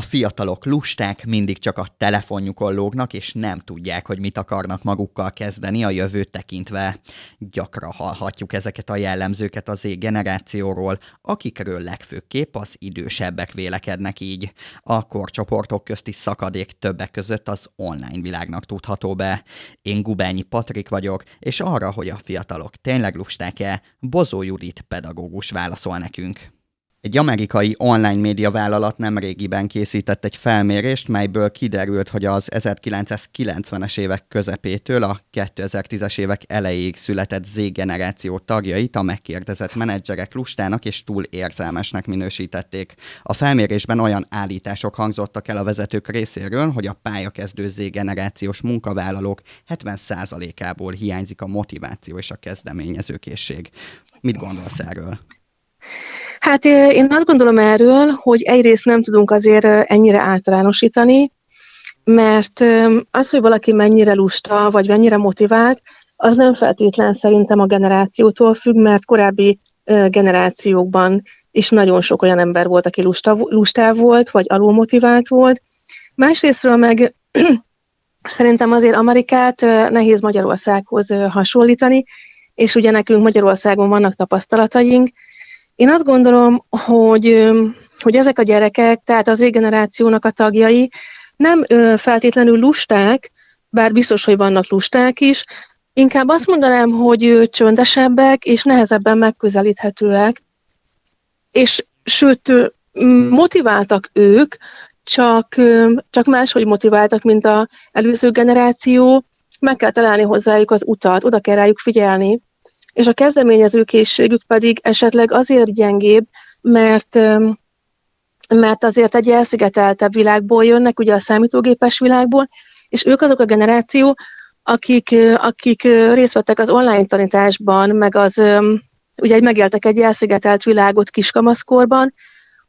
A fiatalok lusták, mindig csak a telefonjukon lógnak, és nem tudják, hogy mit akarnak magukkal kezdeni a jövőt tekintve. Gyakran hallhatjuk ezeket a jellemzőket az Z generációról, akikről legfőképp az idősebbek vélekednek így. A korcsoportok közti szakadék többek között az online világnak tudható be. Én Gubányi Patrik vagyok, és arra, hogy a fiatalok tényleg lusták-e, Bozó Judit pedagógus válaszol nekünk. Egy amerikai online média vállalat nemrégiben készített egy felmérést, melyből kiderült, hogy az 1990-es évek közepétől a 2010-es évek elejéig született Z-generáció tagjait a megkérdezett menedzserek lustának és túl érzelmesnek minősítették. A felmérésben olyan állítások hangzottak el a vezetők részéről, hogy a pályakezdő Z-generációs munkavállalók 70%-ából hiányzik a motiváció és a kezdeményezőkészség. Mit gondolsz erről? Hát én azt gondolom erről, hogy egyrészt nem tudunk azért ennyire általánosítani, mert az, hogy valaki mennyire lusta, vagy mennyire motivált, az nem feltétlen szerintem a generációtól függ, mert korábbi generációkban is nagyon sok olyan ember volt, aki lusta, lustá volt, vagy alulmotivált volt. Másrésztről meg szerintem azért Amerikát nehéz Magyarországhoz hasonlítani, és ugye nekünk Magyarországon vannak tapasztalataink, én azt gondolom, hogy, hogy ezek a gyerekek, tehát az generációnak a tagjai nem feltétlenül lusták, bár biztos, hogy vannak lusták is, inkább azt mondanám, hogy csöndesebbek és nehezebben megközelíthetőek, és sőt, motiváltak ők, csak, csak máshogy motiváltak, mint az előző generáció, meg kell találni hozzájuk az utat, oda kell rájuk figyelni és a kezdeményezőkészségük pedig esetleg azért gyengébb, mert mert azért egy elszigeteltebb világból jönnek, ugye a számítógépes világból, és ők azok a generáció, akik, akik részt vettek az online tanításban, meg az, ugye megéltek egy elszigetelt világot kiskamaszkorban,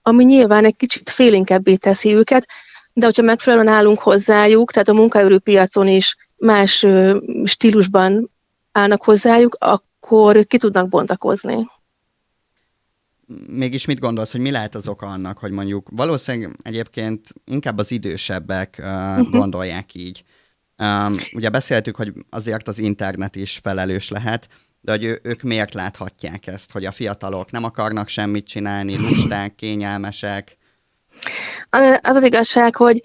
ami nyilván egy kicsit félinkebbé teszi őket, de hogyha megfelelően állunk hozzájuk, tehát a munkaerőpiacon is más stílusban állnak hozzájuk, akkor ki tudnak bontakozni. Mégis mit gondolsz, hogy mi lehet az oka annak, hogy mondjuk valószínűleg egyébként inkább az idősebbek uh, gondolják így. Um, ugye beszéltük, hogy azért az internet is felelős lehet, de hogy ő, ők miért láthatják ezt, hogy a fiatalok nem akarnak semmit csinálni, lusták, kényelmesek? Az az igazság, hogy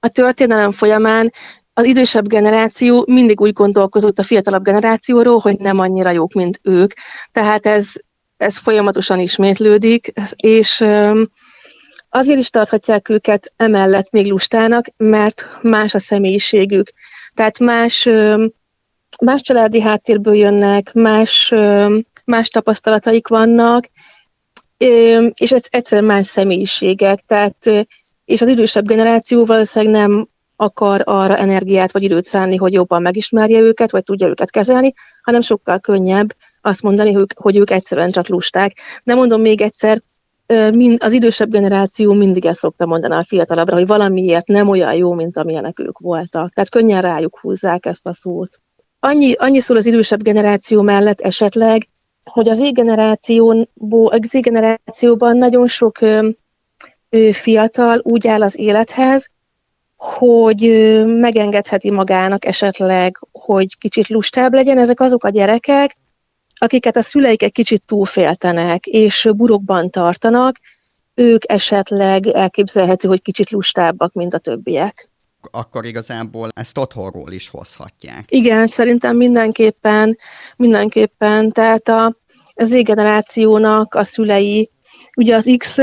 a történelem folyamán az idősebb generáció mindig úgy gondolkozott a fiatalabb generációról, hogy nem annyira jók, mint ők. Tehát ez, ez folyamatosan ismétlődik, és azért is tarthatják őket emellett még lustának, mert más a személyiségük. Tehát más, más családi háttérből jönnek, más, más tapasztalataik vannak, és egyszerűen más személyiségek. Tehát, és az idősebb generáció valószínűleg nem akar arra energiát vagy időt szánni, hogy jobban megismerje őket, vagy tudja őket kezelni, hanem sokkal könnyebb azt mondani, hogy ők egyszerűen csak lusták. De mondom még egyszer, az idősebb generáció mindig ezt szokta mondani a fiatalabbra, hogy valamiért nem olyan jó, mint amilyenek ők voltak. Tehát könnyen rájuk húzzák ezt a szót. Annyi, annyi szól az idősebb generáció mellett esetleg, hogy az Z-generációban nagyon sok fiatal úgy áll az élethez, hogy megengedheti magának esetleg, hogy kicsit lustább legyen. Ezek azok a gyerekek, akiket a szüleik egy kicsit túlféltenek, és burokban tartanak, ők esetleg elképzelhető, hogy kicsit lustábbak, mint a többiek. Akkor igazából ezt otthonról is hozhatják. Igen, szerintem mindenképpen, mindenképpen. Tehát a, az generációnak a szülei, ugye az X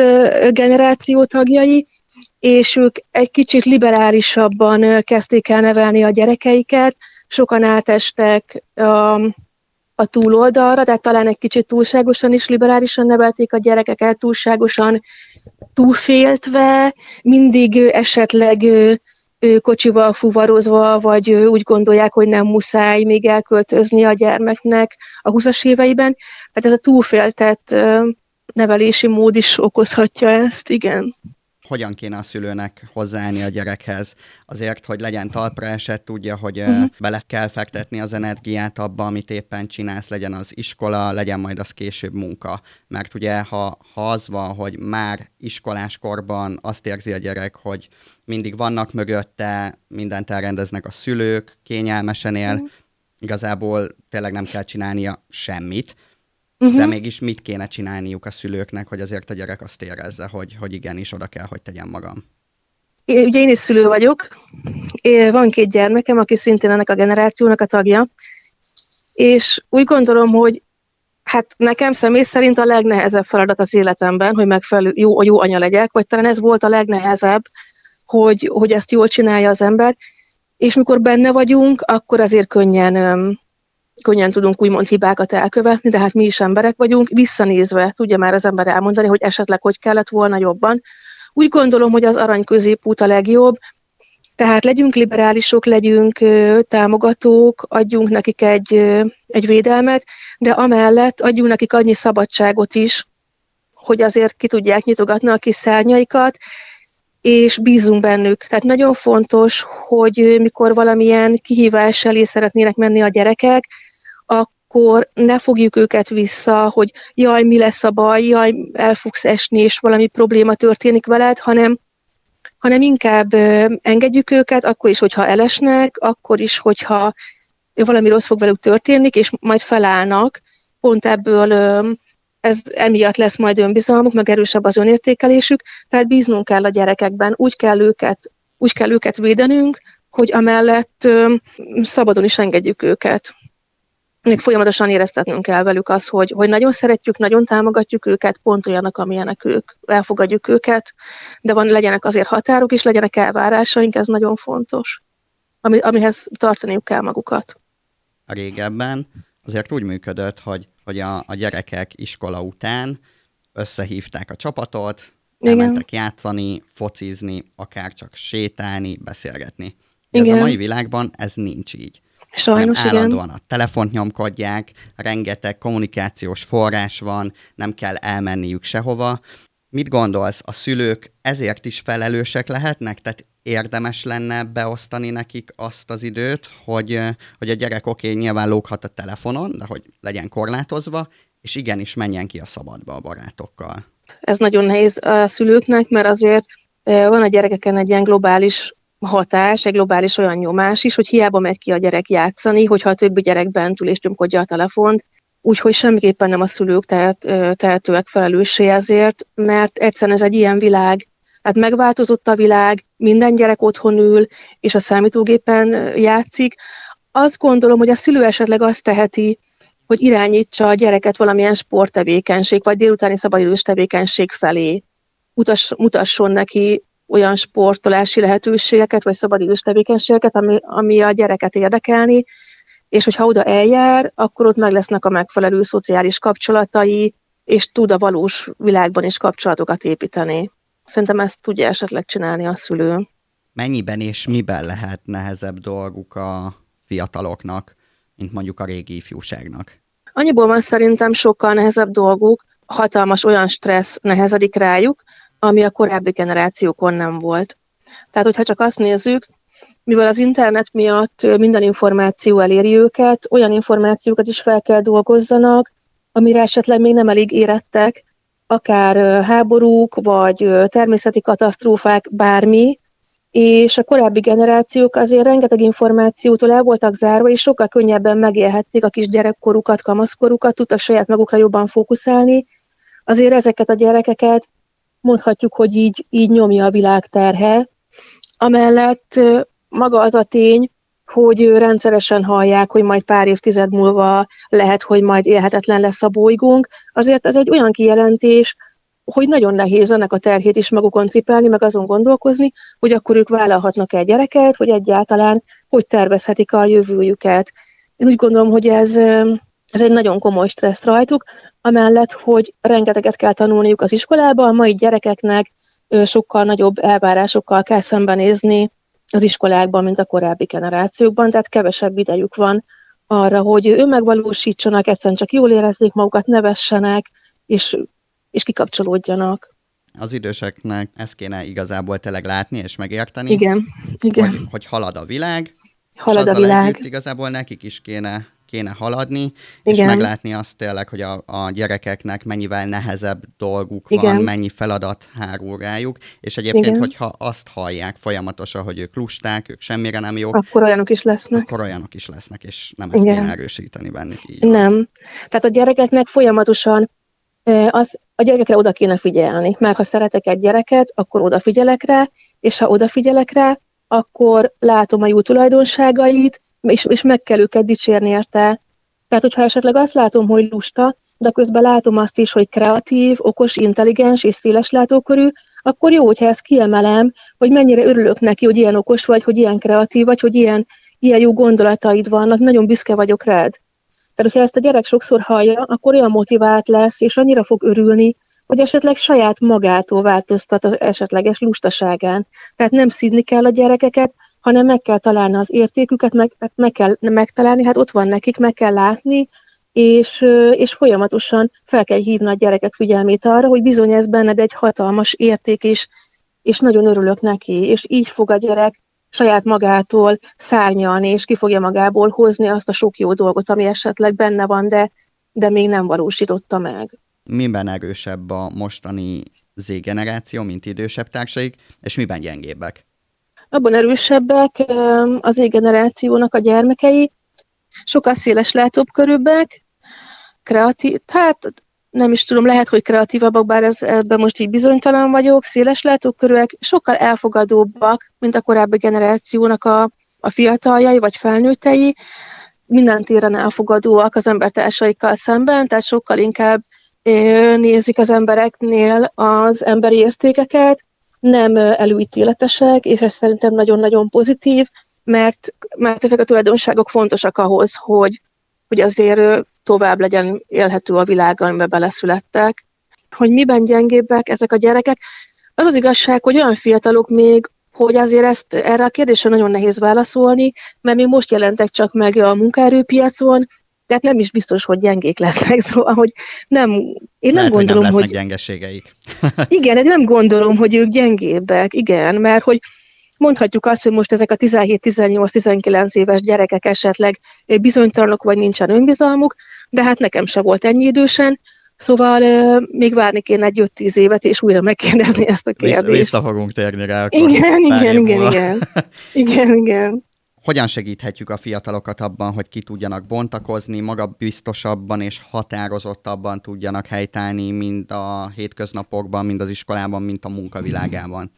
generáció tagjai, és ők egy kicsit liberálisabban kezdték el nevelni a gyerekeiket, sokan átestek a, a túloldalra, tehát talán egy kicsit túlságosan is liberálisan nevelték a gyerekeket, túlságosan túlféltve, mindig esetleg kocsival fuvarozva, vagy úgy gondolják, hogy nem muszáj még elköltözni a gyermeknek a 20-as éveiben. Tehát ez a túlféltett nevelési mód is okozhatja ezt, igen hogyan kéne a szülőnek hozzáállni a gyerekhez. Azért, hogy legyen talpra esett, tudja, hogy uh-huh. bele kell fektetni az energiát abba, amit éppen csinálsz, legyen az iskola, legyen majd az később munka. Mert ugye, ha, ha az van, hogy már iskoláskorban azt érzi a gyerek, hogy mindig vannak mögötte, mindent elrendeznek a szülők, kényelmesen él, uh-huh. igazából tényleg nem kell csinálnia semmit, uh-huh. de mégis mit kéne csinálniuk a szülőknek, hogy azért a gyerek azt érezze, hogy, hogy igenis oda kell, hogy tegyen magam. É, ugye én is szülő vagyok, é, van két gyermekem, aki szintén ennek a generációnak a tagja, és úgy gondolom, hogy hát nekem személy szerint a legnehezebb feladat az életemben, hogy megfelelő jó, jó anya legyek, vagy talán ez volt a legnehezebb, hogy, hogy ezt jól csinálja az ember, és mikor benne vagyunk, akkor azért könnyen könnyen tudunk úgymond hibákat elkövetni, de hát mi is emberek vagyunk, visszanézve tudja már az ember elmondani, hogy esetleg hogy kellett volna jobban. Úgy gondolom, hogy az arany középút a legjobb, tehát legyünk liberálisok, legyünk támogatók, adjunk nekik egy, egy védelmet, de amellett adjunk nekik annyi szabadságot is, hogy azért ki tudják nyitogatni a kis szárnyaikat, és bízunk bennük. Tehát nagyon fontos, hogy mikor valamilyen kihívás elé szeretnének menni a gyerekek, akkor ne fogjuk őket vissza, hogy jaj, mi lesz a baj, jaj, el fogsz esni, és valami probléma történik veled, hanem, hanem inkább engedjük őket, akkor is, hogyha elesnek, akkor is, hogyha valami rossz fog velük történni, és majd felállnak, pont ebből ez emiatt lesz majd önbizalmuk, meg erősebb az önértékelésük, tehát bíznunk kell a gyerekekben, úgy kell őket, úgy kell őket védenünk, hogy amellett szabadon is engedjük őket még folyamatosan éreztetnünk kell velük az, hogy, hogy nagyon szeretjük, nagyon támogatjuk őket, pont olyanak, amilyenek ők, elfogadjuk őket, de van, legyenek azért határok is, legyenek elvárásaink, ez nagyon fontos, ami, amihez tartaniuk kell magukat. A régebben azért úgy működött, hogy, hogy a, a gyerekek iskola után összehívták a csapatot, elmentek játszani, focizni, akár csak sétálni, beszélgetni. Ez a mai világban ez nincs így. Sajnos állandóan igen. a telefont nyomkodják, rengeteg kommunikációs forrás van, nem kell elmenniük sehova. Mit gondolsz, a szülők ezért is felelősek lehetnek? Tehát érdemes lenne beosztani nekik azt az időt, hogy, hogy a gyerek oké, okay, nyilván lóghat a telefonon, de hogy legyen korlátozva, és igenis menjen ki a szabadba a barátokkal. Ez nagyon nehéz a szülőknek, mert azért van a gyerekeken egy ilyen globális hatás, egy globális olyan nyomás is, hogy hiába megy ki a gyerek játszani, hogyha a többi gyerek bent ül és nyomkodja a telefont, úgyhogy semmiképpen nem a szülők tehet, tehetőek felelőssé ezért, mert egyszerűen ez egy ilyen világ, hát megváltozott a világ, minden gyerek otthon ül, és a számítógépen játszik. Azt gondolom, hogy a szülő esetleg azt teheti, hogy irányítsa a gyereket valamilyen sporttevékenység, vagy délutáni szabadidős tevékenység felé. Mutass, mutasson neki olyan sportolási lehetőségeket, vagy szabadidős tevékenységeket, ami, ami a gyereket érdekelni, és hogyha oda eljár, akkor ott meg lesznek a megfelelő szociális kapcsolatai, és tud a valós világban is kapcsolatokat építeni. Szerintem ezt tudja esetleg csinálni a szülő. Mennyiben és miben lehet nehezebb dolguk a fiataloknak, mint mondjuk a régi ifjúságnak? Annyiból van szerintem sokkal nehezebb dolguk, hatalmas olyan stressz nehezedik rájuk, ami a korábbi generációkon nem volt. Tehát, hogyha csak azt nézzük, mivel az internet miatt minden információ eléri őket, olyan információkat is fel kell dolgozzanak, amire esetleg még nem elég érettek, akár háborúk, vagy természeti katasztrófák, bármi, és a korábbi generációk azért rengeteg információtól el voltak zárva, és sokkal könnyebben megélhették a kis gyerekkorukat, kamaszkorukat, tudtak saját magukra jobban fókuszálni. Azért ezeket a gyerekeket mondhatjuk, hogy így, így nyomja a világ terhe. Amellett maga az a tény, hogy rendszeresen hallják, hogy majd pár évtized múlva lehet, hogy majd élhetetlen lesz a bolygónk. Azért ez egy olyan kijelentés, hogy nagyon nehéz ennek a terhét is magukon cipelni, meg azon gondolkozni, hogy akkor ők vállalhatnak egy gyereket, vagy egyáltalán hogy tervezhetik a jövőjüket. Én úgy gondolom, hogy ez, ez egy nagyon komoly stressz rajtuk, amellett, hogy rengeteget kell tanulniuk az iskolában, a mai gyerekeknek sokkal nagyobb elvárásokkal kell szembenézni az iskolákban, mint a korábbi generációkban, tehát kevesebb idejük van arra, hogy önmegvalósítsanak, egyszerűen csak jól érezzék magukat, nevessenek, és, és kikapcsolódjanak. Az időseknek ezt kéne igazából tényleg látni és megérteni. Igen, igen. Hogy, hogy halad a világ, halad a világ. Együtt igazából nekik is kéne kéne haladni, Igen. és meglátni azt tényleg, hogy a, a gyerekeknek mennyivel nehezebb dolguk Igen. van, mennyi feladat hárul rájuk, és egyébként, Igen. hogyha azt hallják folyamatosan, hogy ők lusták, ők semmire nem jók, akkor olyanok is lesznek. Akkor olyanok is lesznek, és nem ezt Igen. kéne erősíteni bennük. Így nem. Tehát a gyerekeknek folyamatosan az, a gyerekekre oda kéne figyelni, mert ha szeretek egy gyereket, akkor odafigyelek rá, és ha odafigyelek rá, akkor látom a jó tulajdonságait, és, és meg kell őket dicsérni érte. Tehát, hogyha esetleg azt látom, hogy lusta, de közben látom azt is, hogy kreatív, okos, intelligens és széles látókörű, akkor jó, hogyha ezt kiemelem, hogy mennyire örülök neki, hogy ilyen okos vagy, hogy ilyen kreatív vagy, hogy ilyen, ilyen jó gondolataid vannak, nagyon büszke vagyok rád. Tehát, hogyha ezt a gyerek sokszor hallja, akkor olyan motivált lesz, és annyira fog örülni, hogy esetleg saját magától változtat az esetleges lustaságán. Tehát nem szídni kell a gyerekeket, hanem meg kell találni az értéküket, meg, hát meg kell megtalálni, hát ott van nekik, meg kell látni, és, és folyamatosan fel kell hívni a gyerekek figyelmét arra, hogy bizony ez benned egy hatalmas érték is, és nagyon örülök neki, és így fog a gyerek saját magától szárnyalni, és ki fogja magából hozni azt a sok jó dolgot, ami esetleg benne van, de, de még nem valósította meg. Miben erősebb a mostani Z-generáció, mint idősebb társaik, és miben gyengébbek? Abban erősebbek az Z-generációnak a gyermekei, sokkal széles látóbb kreatív, hát nem is tudom, lehet, hogy kreatívabbak, bár ez, ebben most így bizonytalan vagyok, széles látókörűek, sokkal elfogadóbbak, mint a korábbi generációnak a, a fiataljai vagy felnőttei, minden téren elfogadóak az embertársaikkal szemben, tehát sokkal inkább nézik az embereknél az emberi értékeket, nem előítéletesek, és ez szerintem nagyon-nagyon pozitív, mert, mert ezek a tulajdonságok fontosak ahhoz, hogy, hogy azért tovább legyen élhető a világ, amiben beleszülettek. Hogy miben gyengébbek ezek a gyerekek? Az az igazság, hogy olyan fiatalok még, hogy azért ezt erre a kérdésre nagyon nehéz válaszolni, mert még most jelentek csak meg a munkaerőpiacon, tehát nem is biztos, hogy gyengék lesznek, szóval, hogy nem, én nem Lehet, gondolom, hogy... Nem hogy gyengeségeik. igen, én nem gondolom, hogy ők gyengébbek, igen, mert hogy mondhatjuk azt, hogy most ezek a 17-18-19 éves gyerekek esetleg bizonytalanok, vagy nincsen önbizalmuk, de hát nekem se volt ennyi idősen, Szóval uh, még várni kéne egy 5-10 évet, és újra megkérdezni ezt a kérdést. Vissza fogunk térni rá. Akkor igen, igen, igen, igen. igen, igen. Hogyan segíthetjük a fiatalokat abban, hogy ki tudjanak bontakozni, magabiztosabban és határozottabban tudjanak helytállni, mind a hétköznapokban, mind az iskolában, mind a munkavilágában?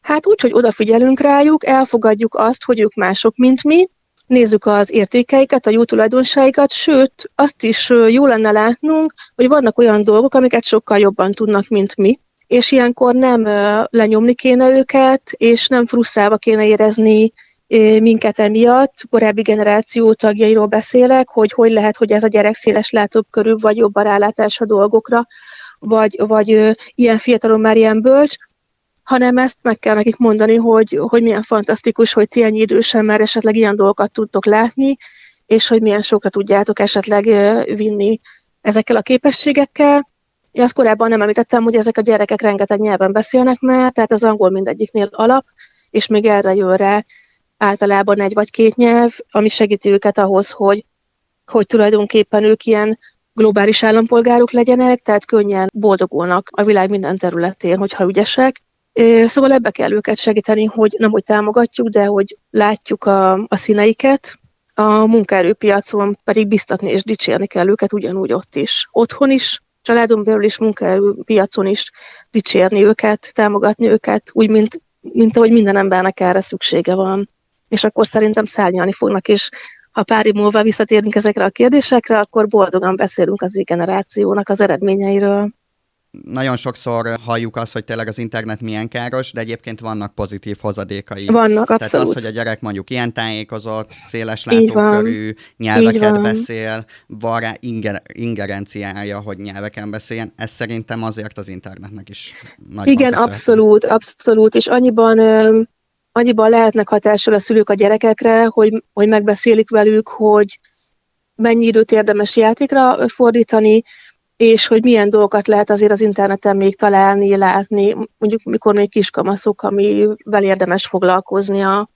Hát úgy, hogy odafigyelünk rájuk, elfogadjuk azt, hogy ők mások, mint mi, nézzük az értékeiket, a jó tulajdonságikat, sőt, azt is jó lenne látnunk, hogy vannak olyan dolgok, amiket sokkal jobban tudnak, mint mi, és ilyenkor nem lenyomni kéne őket, és nem frusztrálva kéne érezni minket emiatt, korábbi generáció tagjairól beszélek, hogy hogy lehet, hogy ez a gyerek széles látóbb körül, vagy jobb a rálátás a dolgokra, vagy, vagy ilyen fiatalon már ilyen bölcs, hanem ezt meg kell nekik mondani, hogy, hogy milyen fantasztikus, hogy ti ennyi idősen már esetleg ilyen dolgokat tudtok látni, és hogy milyen sokra tudjátok esetleg vinni ezekkel a képességekkel. Én azt korábban nem említettem, hogy ezek a gyerekek rengeteg nyelven beszélnek már, tehát az angol mindegyiknél alap, és még erre jön rá általában egy vagy két nyelv, ami segíti őket ahhoz, hogy, hogy tulajdonképpen ők ilyen globális állampolgárok legyenek, tehát könnyen boldogulnak a világ minden területén, hogyha ügyesek. Szóval ebbe kell őket segíteni, hogy nem hogy támogatjuk, de hogy látjuk a, a színeiket, a munkaerőpiacon pedig biztatni és dicsérni kell őket ugyanúgy ott is. Otthon is, családon belül is, munkaerőpiacon is dicsérni őket, támogatni őket, úgy, mint, mint ahogy minden embernek erre szüksége van. És akkor szerintem szárnyalni fognak, és ha pár év múlva visszatérünk ezekre a kérdésekre, akkor boldogan beszélünk az generációnak az eredményeiről. Nagyon sokszor halljuk azt, hogy tényleg az internet milyen káros, de egyébként vannak pozitív hozadékai. Vannak, abszolút. Tehát az, hogy a gyerek mondjuk ilyen tájékozott, széles látókörű, nyelveket beszél, van rá inger- ingerenciája, hogy nyelveken beszéljen, ez szerintem azért az internetnek is nagy Igen, abszolút, abszolút, és annyiban annyiban lehetnek hatással a szülők a gyerekekre, hogy, hogy megbeszélik velük, hogy mennyi időt érdemes játékra fordítani, és hogy milyen dolgokat lehet azért az interneten még találni, látni, mondjuk mikor még kiskamaszok, amivel érdemes foglalkoznia,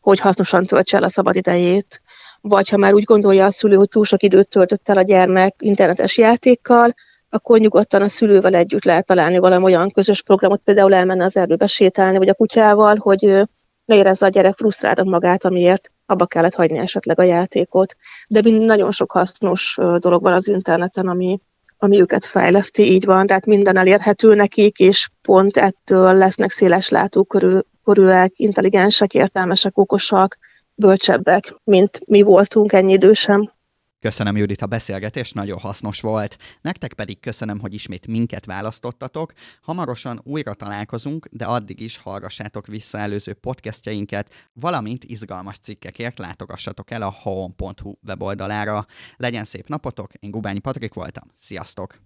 hogy hasznosan töltse el a szabad idejét. Vagy ha már úgy gondolja a szülő, hogy túl sok időt töltött el a gyermek internetes játékkal, akkor nyugodtan a szülővel együtt lehet találni valami olyan közös programot, például elmenne az erdőbe sétálni, vagy a kutyával, hogy ne érezze a gyerek frusztráltan magát, amiért abba kellett hagyni esetleg a játékot. De nagyon sok hasznos dolog van az interneten, ami, ami őket fejleszti, így van, tehát minden elérhető nekik, és pont ettől lesznek széles látókörűek, intelligensek, értelmesek, okosak, bölcsebbek, mint mi voltunk ennyi idősen. Köszönöm Judit a beszélgetés, nagyon hasznos volt. Nektek pedig köszönöm, hogy ismét minket választottatok. Hamarosan újra találkozunk, de addig is hallgassátok vissza előző podcastjainket, valamint izgalmas cikkekért látogassatok el a home.hu weboldalára. Legyen szép napotok, én Gubányi Patrik voltam. Sziasztok!